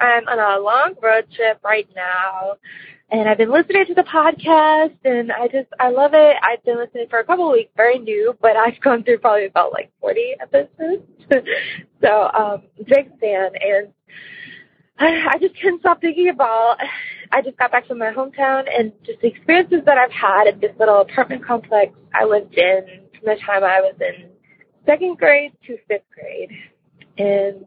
I'm on a long road trip right now, and I've been listening to the podcast, and I just I love it. I've been listening for a couple of weeks, very new, but I've gone through probably about like 40 episodes, so um, big fan, and I, I just can't stop thinking about. I just got back from my hometown, and just the experiences that I've had at this little apartment complex I lived in from the time I was in second grade to fifth grade and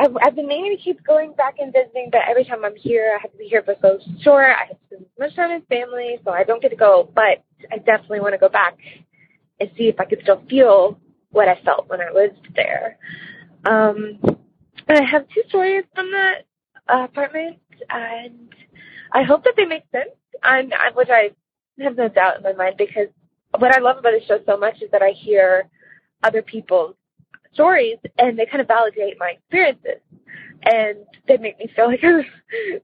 I've, I've been meaning to keep going back and visiting, but every time I'm here, I have to be here for so short. I have to spend much time with family, so I don't get to go. But I definitely want to go back and see if I could still feel what I felt when I was there. Um, and I have two stories from that uh, apartment, and I hope that they make sense. And which I have no doubt in my mind because what I love about the show so much is that I hear other people's stories and they kind of validate my experiences and they make me feel like I'm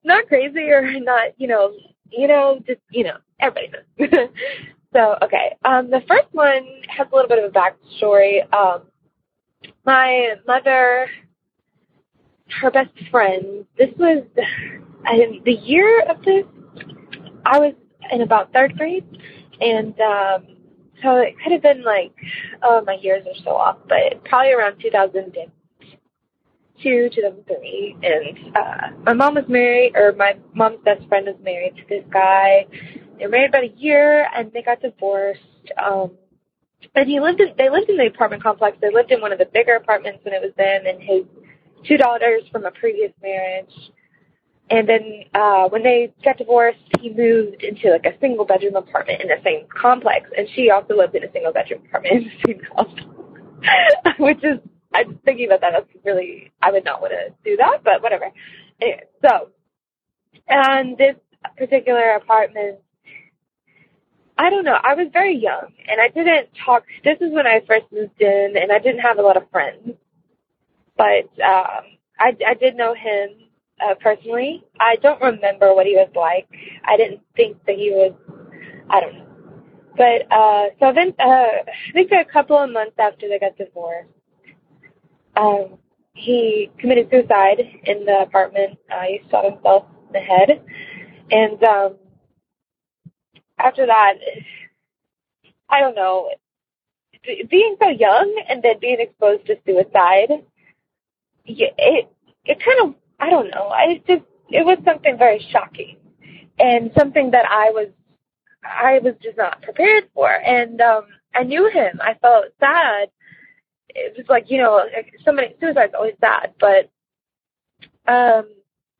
not crazy or not, you know, you know, just, you know, everybody knows. so, okay. Um, the first one has a little bit of a backstory. Um, my mother, her best friend, this was the year of this, I was in about third grade and, um, so it could have been like, oh, my years are so off, but probably around 2002, 2003. And uh, my mom was married, or my mom's best friend was married to this guy. They were married about a year, and they got divorced. Um, and he lived in, they lived in the apartment complex. They lived in one of the bigger apartments when it was them and his two daughters from a previous marriage. And then uh, when they got divorced, he moved into like a single bedroom apartment in the same complex, and she also lived in a single bedroom apartment in the same house. Which is, I'm thinking about that. That's really, I would not want to do that, but whatever. Anyway, so, and this particular apartment, I don't know. I was very young, and I didn't talk. This is when I first moved in, and I didn't have a lot of friends. But um, I, I did know him uh, personally. I don't remember what he was like. I didn't think that he was, I don't know. But, uh, so then, uh, I think a couple of months after they got divorced, um, he committed suicide in the apartment. Uh, he shot himself in the head. And, um, after that, I don't know, being so young and then being exposed to suicide, it, it kind of I don't know. I just it was something very shocking and something that I was I was just not prepared for. And um I knew him. I felt sad. It was like, you know, somebody suicide's always sad, but um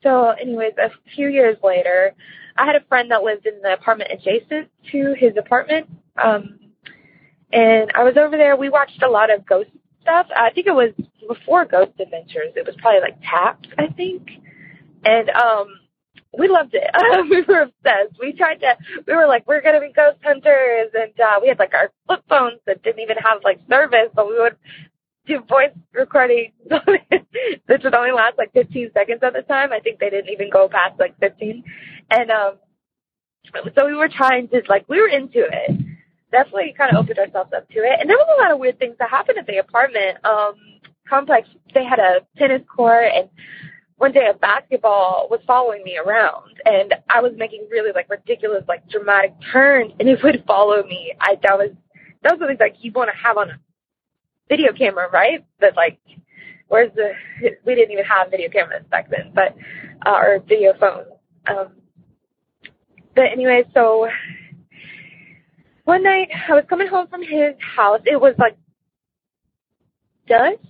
so anyways, a few years later, I had a friend that lived in the apartment adjacent to his apartment. Um and I was over there. We watched a lot of ghost stuff. I think it was before Ghost Adventures. It was probably like Taps, I think. And um we loved it. we were obsessed. We tried to we were like, we're gonna be ghost hunters and uh we had like our flip phones that didn't even have like service, but we would do voice recording which would only last like fifteen seconds at the time. I think they didn't even go past like fifteen. And um so we were trying to like we were into it definitely kind of opened ourselves up to it. And there was a lot of weird things that happened at the apartment um, complex. They had a tennis court, and one day a basketball was following me around, and I was making really like ridiculous, like dramatic turns, and it would follow me. I that was that was something like you want to have on a video camera, right? But like, where's the? We didn't even have video cameras back then, but uh, or video phones. Um, but anyway, so one night I was coming home from his house. It was like dusk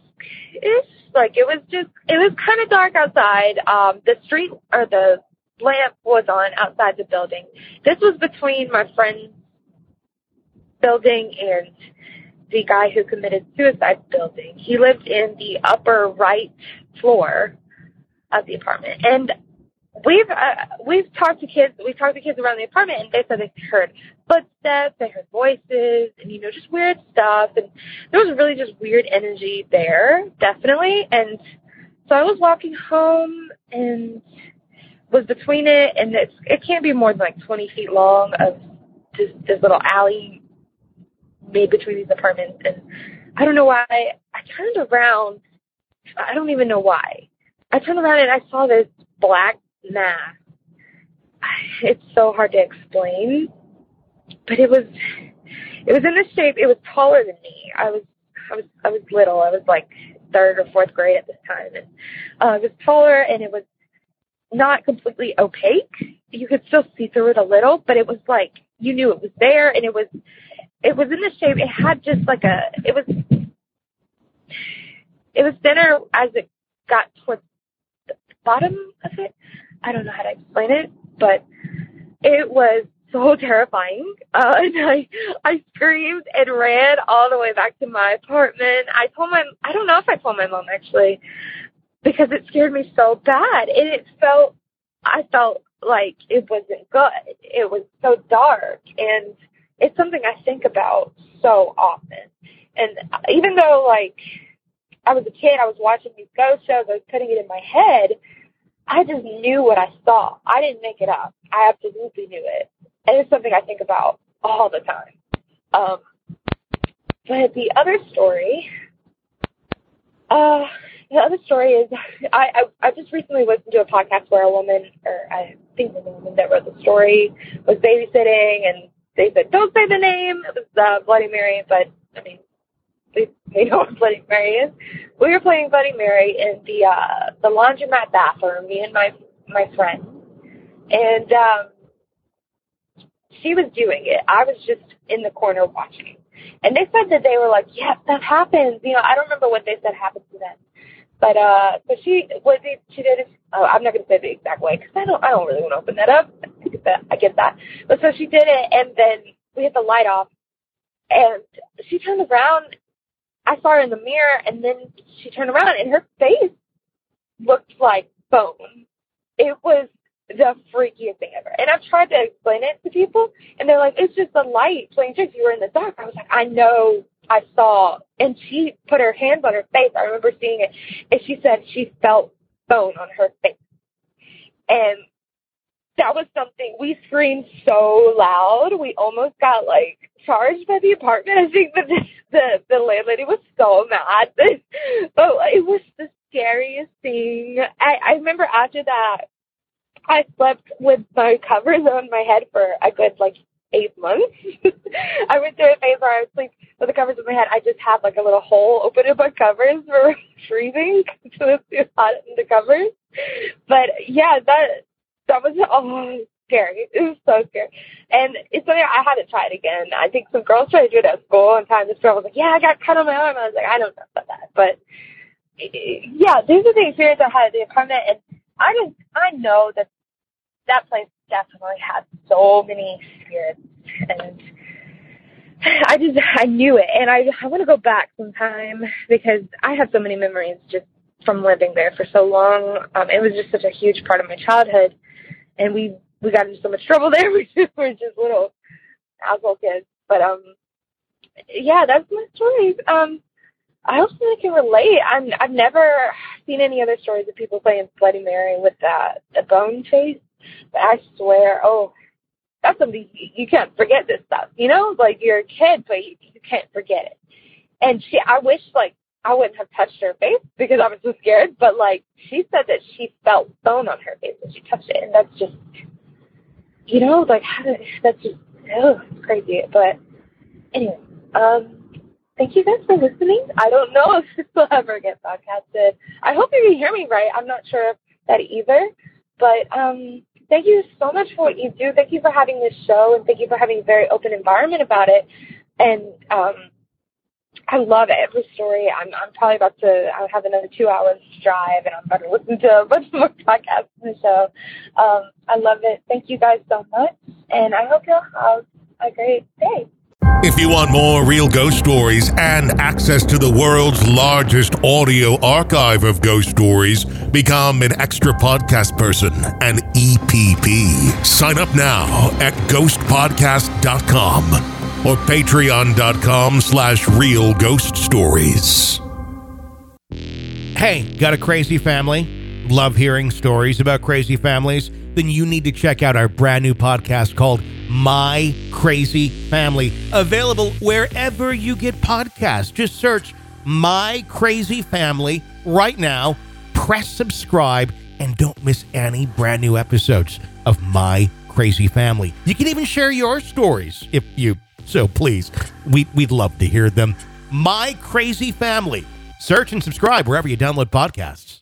ish. Like it was just it was kind of dark outside. Um, the street or the lamp was on outside the building. This was between my friend's building and the guy who committed suicide building. He lived in the upper right floor of the apartment, and we've uh, we've talked to kids. We've talked to kids around the apartment, and they said they heard footsteps, I heard voices, and you know just weird stuff. And there was really just weird energy there, definitely. And so I was walking home and was between it, and it's it can't be more than like 20 feet long of this this little alley made between these apartments. And I don't know why I turned around. I don't even know why. I turned around and I saw this black mass. It's so hard to explain, but it was it was in the shape. It was taller than me. I was I was I was little. I was like third or fourth grade at this time, and uh, it was taller and it was not completely opaque. You could still see through it a little, but it was like you knew it was there, and it was it was in the shape. It had just like a it was it was thinner as it got towards the bottom of it. I don't know how to explain it, but it was so terrifying. Uh, and I, I screamed and ran all the way back to my apartment. I told my, I don't know if I told my mom actually, because it scared me so bad. And it felt, I felt like it wasn't good. It was so dark. And it's something I think about so often. And even though like I was a kid, I was watching these ghost shows, I was putting it in my head, I just knew what I saw. I didn't make it up. I absolutely knew it. And it's something I think about all the time. Um, but the other story, uh, the other story is I, I I just recently listened to a podcast where a woman, or I think a woman that wrote the story, was babysitting, and they said don't say the name. It was uh, Bloody Mary, but I mean they, they know what Bloody Mary is. We were playing Bloody Mary in the uh, the laundromat bathroom, me and my my friend, and um, she was doing it. I was just in the corner watching. And they said that they were like, yes, that happens. You know, I don't remember what they said happened to them. But uh, but she was it, she did it. Oh, I'm not going to say the exact way because I don't I don't really want to open that up. I get that. I get that. But so she did it, and then we had the light off, and she turned around I saw her in the mirror and then she turned around and her face looked like bone. It was the freakiest thing ever. And I've tried to explain it to people and they're like, it's just the light playing tricks. You were in the dark. I was like, I know I saw. And she put her hands on her face. I remember seeing it. And she said she felt bone on her face. And that was something we screamed so loud. We almost got like charged by the apartment. I think that the the, the landlady was so mad, but it was the scariest thing. I I remember after that, I slept with my covers on my head for a good like eight months. I went through a phase where I would sleep with the covers on my head. I just had like a little hole open in my covers for freezing so it's too hot in the covers. But yeah, that that was oh scary. It was so scary. And it's something I had to try it again. I think some girls tried to do it at school one time. This girl was like, Yeah, I got cut on my arm. I was like, I don't know about that. But eh, yeah, this is the experience I had at the apartment and I just I know that that place definitely had so many spirits and I just I knew it and I I want to go back sometime because I have so many memories just from living there for so long. Um, it was just such a huge part of my childhood and we we got into so much trouble there. we were just little asshole kids. But um, yeah, that's my story. Um, I also think I can relate. I'm I've never seen any other stories of people playing Bloody Mary with that the bone face. But I swear, oh, that's something you, you can't forget this stuff. You know, like you're a kid, but you, you can't forget it. And she, I wish like I wouldn't have touched her face because I was so scared. But like she said that she felt bone on her face when she touched it, and that's just, you know, like how did, that's just oh, it's crazy. But anyway, um, thank you guys for listening. I don't know if this will ever get podcasted. I hope you can hear me right. I'm not sure of that either. But um, thank you so much for what you do. Thank you for having this show, and thank you for having a very open environment about it. And um, I love every story. I'm I'm probably about to I have another two hours drive, and I'm about to listen to a bunch more podcasts in the show. Um, I love it. Thank you guys so much, and I hope you'll have a great day. If you want more real ghost stories and access to the world's largest audio archive of ghost stories, become an extra podcast person, an EPP. Sign up now at ghostpodcast.com or patreon.com slash real ghost stories. Hey, got a crazy family? Love hearing stories about crazy families? Then you need to check out our brand new podcast called My Crazy Family, available wherever you get podcasts. Just search My Crazy Family right now, press subscribe, and don't miss any brand new episodes of My Crazy Family. You can even share your stories if you so please. We, we'd love to hear them. My Crazy Family. Search and subscribe wherever you download podcasts.